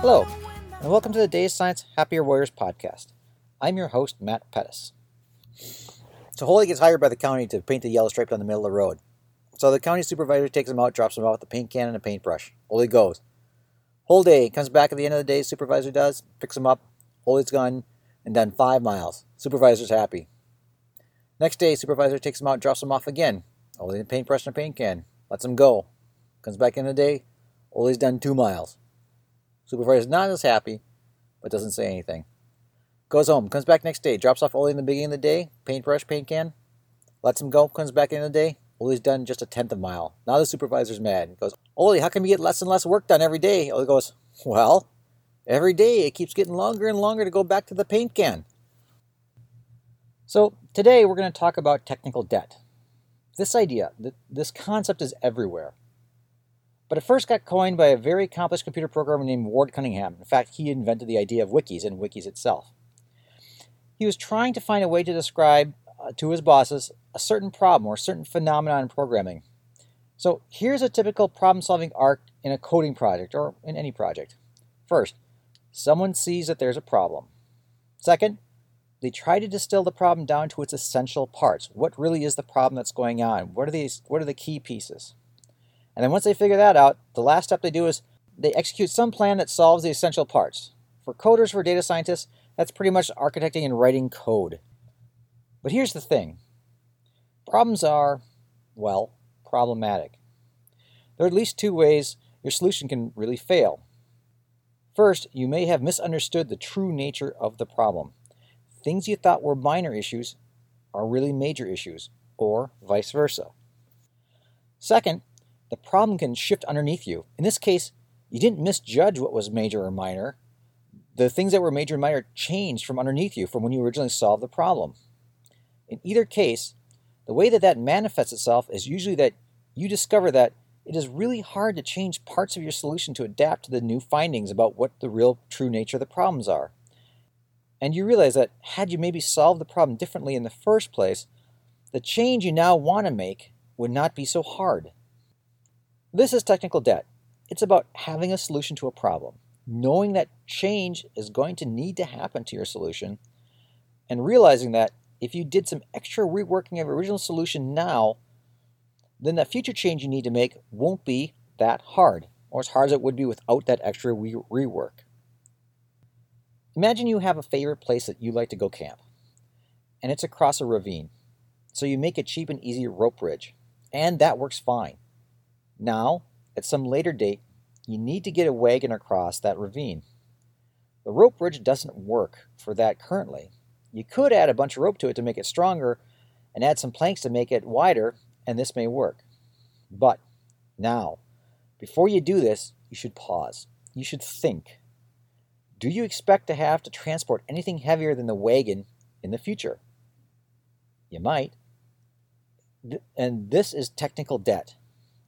Hello, and welcome to the Data Science Happier Warriors podcast. I'm your host, Matt Pettis. So, Ole gets hired by the county to paint the yellow stripe down the middle of the road. So, the county supervisor takes him out, drops him out with a paint can and a paintbrush. Ole goes. Whole day, comes back at the end of the day, supervisor does, picks him up. Ole's gone and done five miles. Supervisor's happy. Next day, supervisor takes him out, drops him off again. Ole paintbrush and a paint can. Lets him go. Comes back in the day, Ole's done two miles. Supervisor's not as happy, but doesn't say anything. Goes home, comes back next day, drops off Ole in the beginning of the day, paintbrush, paint can, lets him go, comes back in the day. Ole's done just a tenth of a mile. Now the supervisor's mad. Goes, Ole, how come you get less and less work done every day? Ole goes, Well, every day it keeps getting longer and longer to go back to the paint can. So today we're going to talk about technical debt. This idea, this concept is everywhere. But it first got coined by a very accomplished computer programmer named Ward Cunningham. In fact, he invented the idea of wikis and wikis itself. He was trying to find a way to describe uh, to his bosses a certain problem or a certain phenomenon in programming. So here's a typical problem solving arc in a coding project or in any project. First, someone sees that there's a problem. Second, they try to distill the problem down to its essential parts. What really is the problem that's going on? What are these what are the key pieces? And then once they figure that out, the last step they do is they execute some plan that solves the essential parts. For coders, for data scientists, that's pretty much architecting and writing code. But here's the thing problems are, well, problematic. There are at least two ways your solution can really fail. First, you may have misunderstood the true nature of the problem. Things you thought were minor issues are really major issues, or vice versa. Second, the problem can shift underneath you. In this case, you didn't misjudge what was major or minor. The things that were major and minor changed from underneath you from when you originally solved the problem. In either case, the way that that manifests itself is usually that you discover that it is really hard to change parts of your solution to adapt to the new findings about what the real true nature of the problems are. And you realize that had you maybe solved the problem differently in the first place, the change you now want to make would not be so hard. This is technical debt. It's about having a solution to a problem, knowing that change is going to need to happen to your solution, and realizing that if you did some extra reworking of your original solution now, then that future change you need to make won't be that hard, or as hard as it would be without that extra re- rework. Imagine you have a favorite place that you like to go camp, and it's across a ravine. So you make a cheap and easy rope bridge, and that works fine. Now, at some later date, you need to get a wagon across that ravine. The rope bridge doesn't work for that currently. You could add a bunch of rope to it to make it stronger and add some planks to make it wider, and this may work. But now, before you do this, you should pause. You should think. Do you expect to have to transport anything heavier than the wagon in the future? You might. And this is technical debt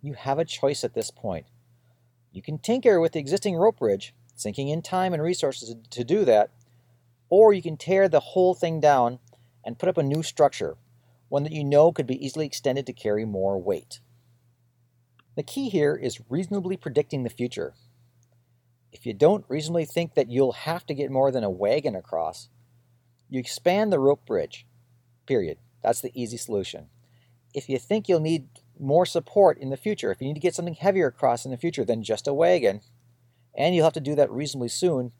you have a choice at this point. You can tinker with the existing rope bridge, sinking in time and resources to do that, or you can tear the whole thing down and put up a new structure, one that you know could be easily extended to carry more weight. The key here is reasonably predicting the future. If you don't reasonably think that you'll have to get more than a wagon across, you expand the rope bridge. Period. That's the easy solution. If you think you'll need more support in the future. If you need to get something heavier across in the future than just a wagon, and you'll have to do that reasonably soon,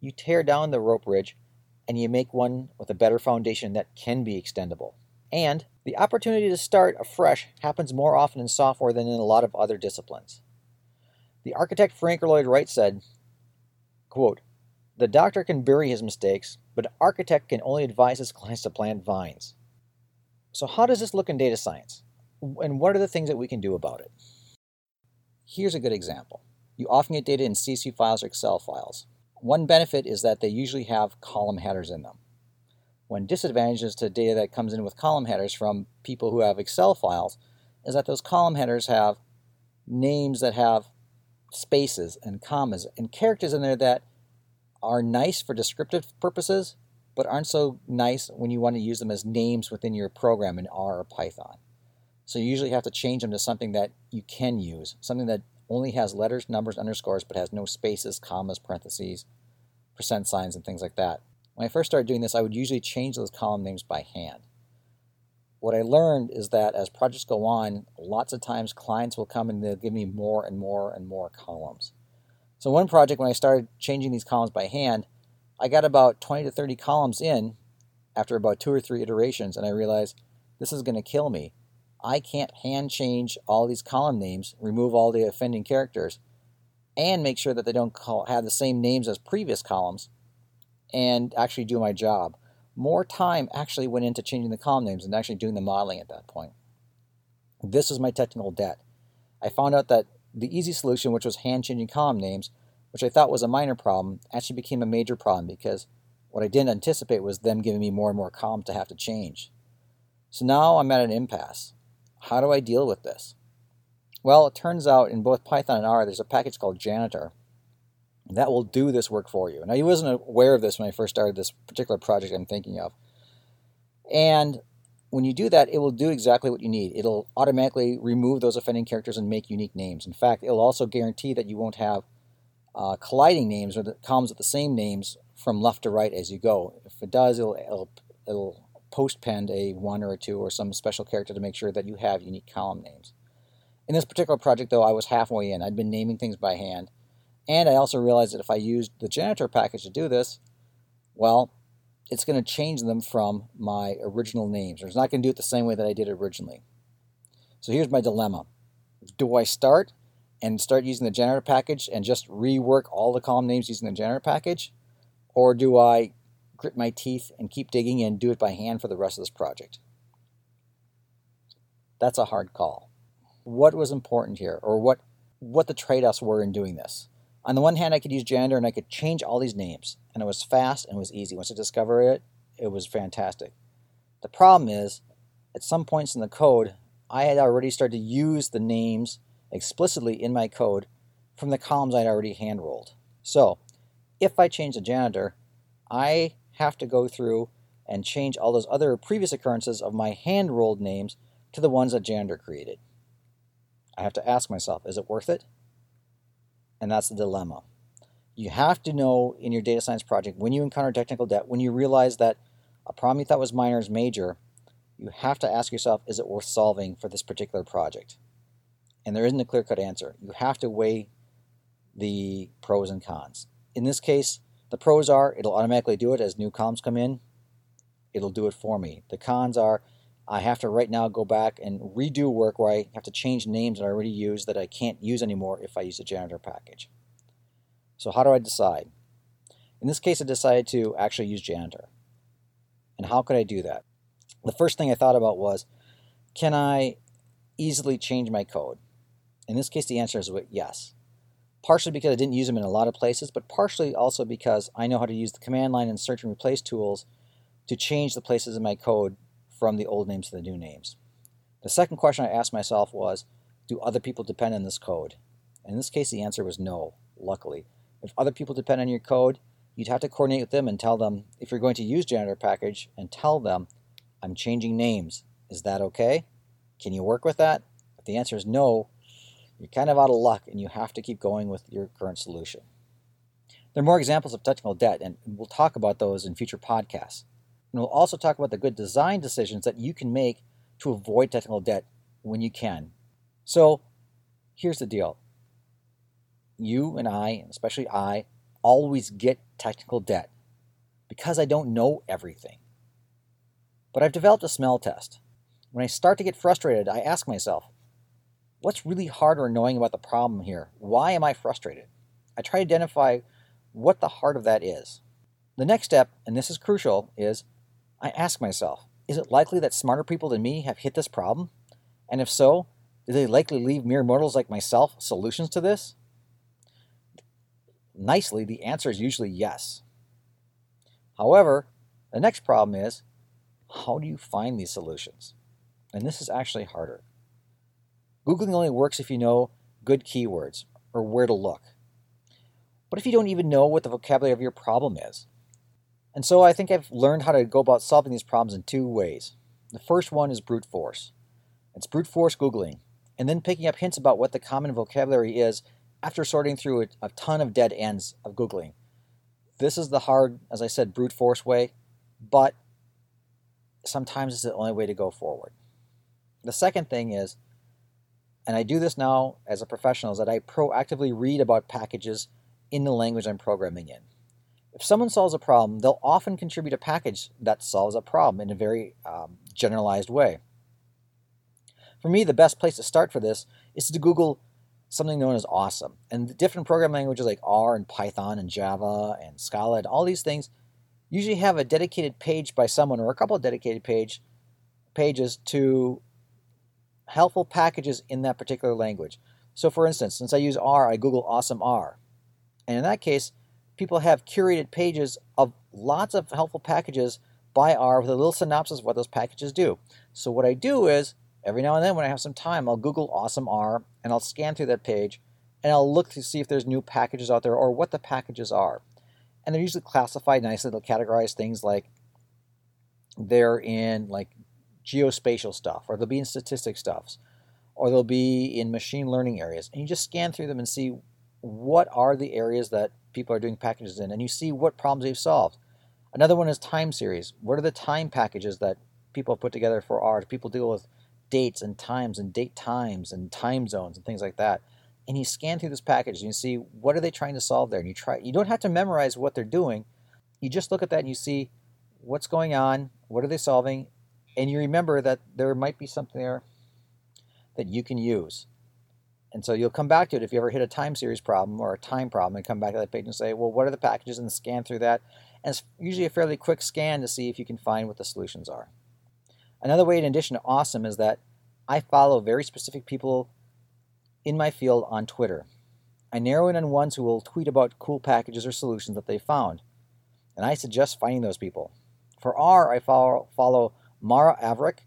you tear down the rope bridge and you make one with a better foundation that can be extendable. And the opportunity to start afresh happens more often in software than in a lot of other disciplines. The architect Frank Lloyd Wright said, quote, The doctor can bury his mistakes, but an architect can only advise his clients to plant vines. So, how does this look in data science? And what are the things that we can do about it? Here's a good example. You often get data in CSV files or Excel files. One benefit is that they usually have column headers in them. One disadvantage is to data that comes in with column headers from people who have Excel files is that those column headers have names that have spaces and commas and characters in there that are nice for descriptive purposes, but aren't so nice when you want to use them as names within your program in R or Python. So you usually have to change them to something that you can use, something that only has letters, numbers, underscores, but has no spaces, commas, parentheses, percent signs, and things like that. When I first started doing this, I would usually change those column names by hand. What I learned is that as projects go on, lots of times clients will come and they'll give me more and more and more columns. So one project, when I started changing these columns by hand, I got about 20 to 30 columns in after about two or three iterations, and I realized this is going to kill me. I can't hand change all these column names, remove all the offending characters, and make sure that they don't call, have the same names as previous columns and actually do my job. More time actually went into changing the column names and actually doing the modeling at that point. This was my technical debt. I found out that the easy solution, which was hand changing column names, which I thought was a minor problem, actually became a major problem because what I didn't anticipate was them giving me more and more columns to have to change. So now I'm at an impasse. How do I deal with this? Well, it turns out in both Python and R, there's a package called Janitor that will do this work for you. Now, I wasn't aware of this when I first started this particular project I'm thinking of. And when you do that, it will do exactly what you need. It'll automatically remove those offending characters and make unique names. In fact, it'll also guarantee that you won't have uh, colliding names or the columns with the same names from left to right as you go. If it does, it'll, it'll, it'll postpend a one or a two or some special character to make sure that you have unique column names. In this particular project, though, I was halfway in. I'd been naming things by hand and I also realized that if I used the janitor package to do this, well, it's going to change them from my original names. Or it's not going to do it the same way that I did originally. So here's my dilemma. Do I start and start using the janitor package and just rework all the column names using the janitor package? Or do I grit my teeth and keep digging and do it by hand for the rest of this project? That's a hard call. What was important here, or what, what the trade offs were in doing this? On the one hand, I could use Janitor and I could change all these names, and it was fast and it was easy. Once I discovered it, it was fantastic. The problem is, at some points in the code, I had already started to use the names explicitly in my code from the columns I'd already hand rolled. So, if I change the janitor, I have to go through and change all those other previous occurrences of my hand rolled names to the ones that janitor created. I have to ask myself, is it worth it? and that's the dilemma. You have to know in your data science project when you encounter technical debt, when you realize that a problem you thought was minor is major, you have to ask yourself, is it worth solving for this particular project? And there isn't a clear cut answer. You have to weigh the pros and cons. In this case, the pros are it'll automatically do it as new columns come in, it'll do it for me. The cons are I have to right now go back and redo work where I have to change names that I already use that I can't use anymore if I use a janitor package. So how do I decide? In this case, I decided to actually use janitor. And how could I do that? The first thing I thought about was, can I easily change my code? In this case, the answer is yes. Partially because I didn't use them in a lot of places, but partially also because I know how to use the command line and search and replace tools to change the places in my code from the old names to the new names. The second question I asked myself was, do other people depend on this code? And In this case, the answer was no, luckily. If other people depend on your code, you'd have to coordinate with them and tell them, if you're going to use janitor package, and tell them, I'm changing names. Is that okay? Can you work with that? If the answer is no, you're kind of out of luck and you have to keep going with your current solution. There are more examples of technical debt, and we'll talk about those in future podcasts. And we'll also talk about the good design decisions that you can make to avoid technical debt when you can. So here's the deal you and I, especially I, always get technical debt because I don't know everything. But I've developed a smell test. When I start to get frustrated, I ask myself, what's really hard or annoying about the problem here? Why am I frustrated? I try to identify what the heart of that is. The next step, and this is crucial, is I ask myself, is it likely that smarter people than me have hit this problem? And if so, do they likely leave mere mortals like myself solutions to this? Nicely, the answer is usually yes. However, the next problem is how do you find these solutions? And this is actually harder. Googling only works if you know good keywords or where to look. What if you don't even know what the vocabulary of your problem is? And so I think I've learned how to go about solving these problems in two ways. The first one is brute force. It's brute force Googling. and then picking up hints about what the common vocabulary is after sorting through a, a ton of dead ends of Googling. This is the hard, as I said, brute force way, but sometimes it's the only way to go forward. The second thing is, and I do this now as a professional, is that I proactively read about packages in the language I'm programming in. If someone solves a problem, they'll often contribute a package that solves a problem in a very um, generalized way. For me, the best place to start for this is to Google something known as awesome. And different programming languages like R and Python and Java and Scala and all these things usually have a dedicated page by someone or a couple of dedicated page pages to helpful packages in that particular language. So for instance, since I use R, I Google awesome R. And in that case, people have curated pages of lots of helpful packages by R with a little synopsis of what those packages do. So what I do is every now and then when I have some time, I'll Google awesome R and I'll scan through that page and I'll look to see if there's new packages out there or what the packages are. And they're usually classified nicely. They'll categorize things like they're in like geospatial stuff, or they'll be in statistics stuffs, or they'll be in machine learning areas. And you just scan through them and see what are the areas that people are doing packages in, and you see what problems they've solved. Another one is time series. What are the time packages that people have put together for R? People deal with dates and times and date times and time zones and things like that. And you scan through this package and you see what are they trying to solve there. And you try you don't have to memorize what they're doing. You just look at that and you see what's going on, what are they solving, and you remember that there might be something there that you can use. And so you'll come back to it if you ever hit a time series problem or a time problem and come back to that page and say, well, what are the packages and scan through that. And it's usually a fairly quick scan to see if you can find what the solutions are. Another way, in addition to awesome, is that I follow very specific people in my field on Twitter. I narrow in on ones who will tweet about cool packages or solutions that they found, and I suggest finding those people. For R, I follow, follow Mara Averick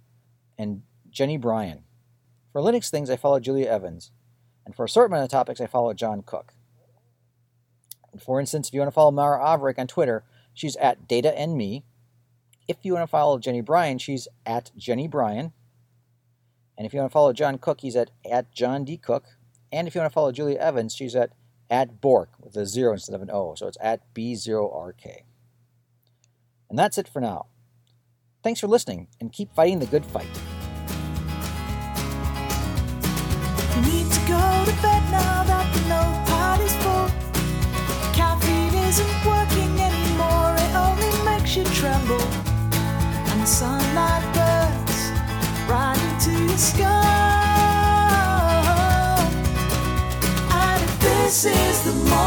and Jenny Bryan. For Linux things, I follow Julia Evans. And for assortment of topics, I follow John Cook. For instance, if you want to follow Mara Averick on Twitter, she's at Data and Me. If you want to follow Jenny Bryan, she's at Jenny Bryan. And if you want to follow John Cook, he's at, at John D. Cook. And if you want to follow Julia Evans, she's at, at Bork with a zero instead of an O. So it's at B0RK. And that's it for now. Thanks for listening and keep fighting the good fight. Need to go to bed now that the no party's full. Caffeine isn't working anymore, it only makes you tremble. And the sunlight burns right into your skull. And this is the morning.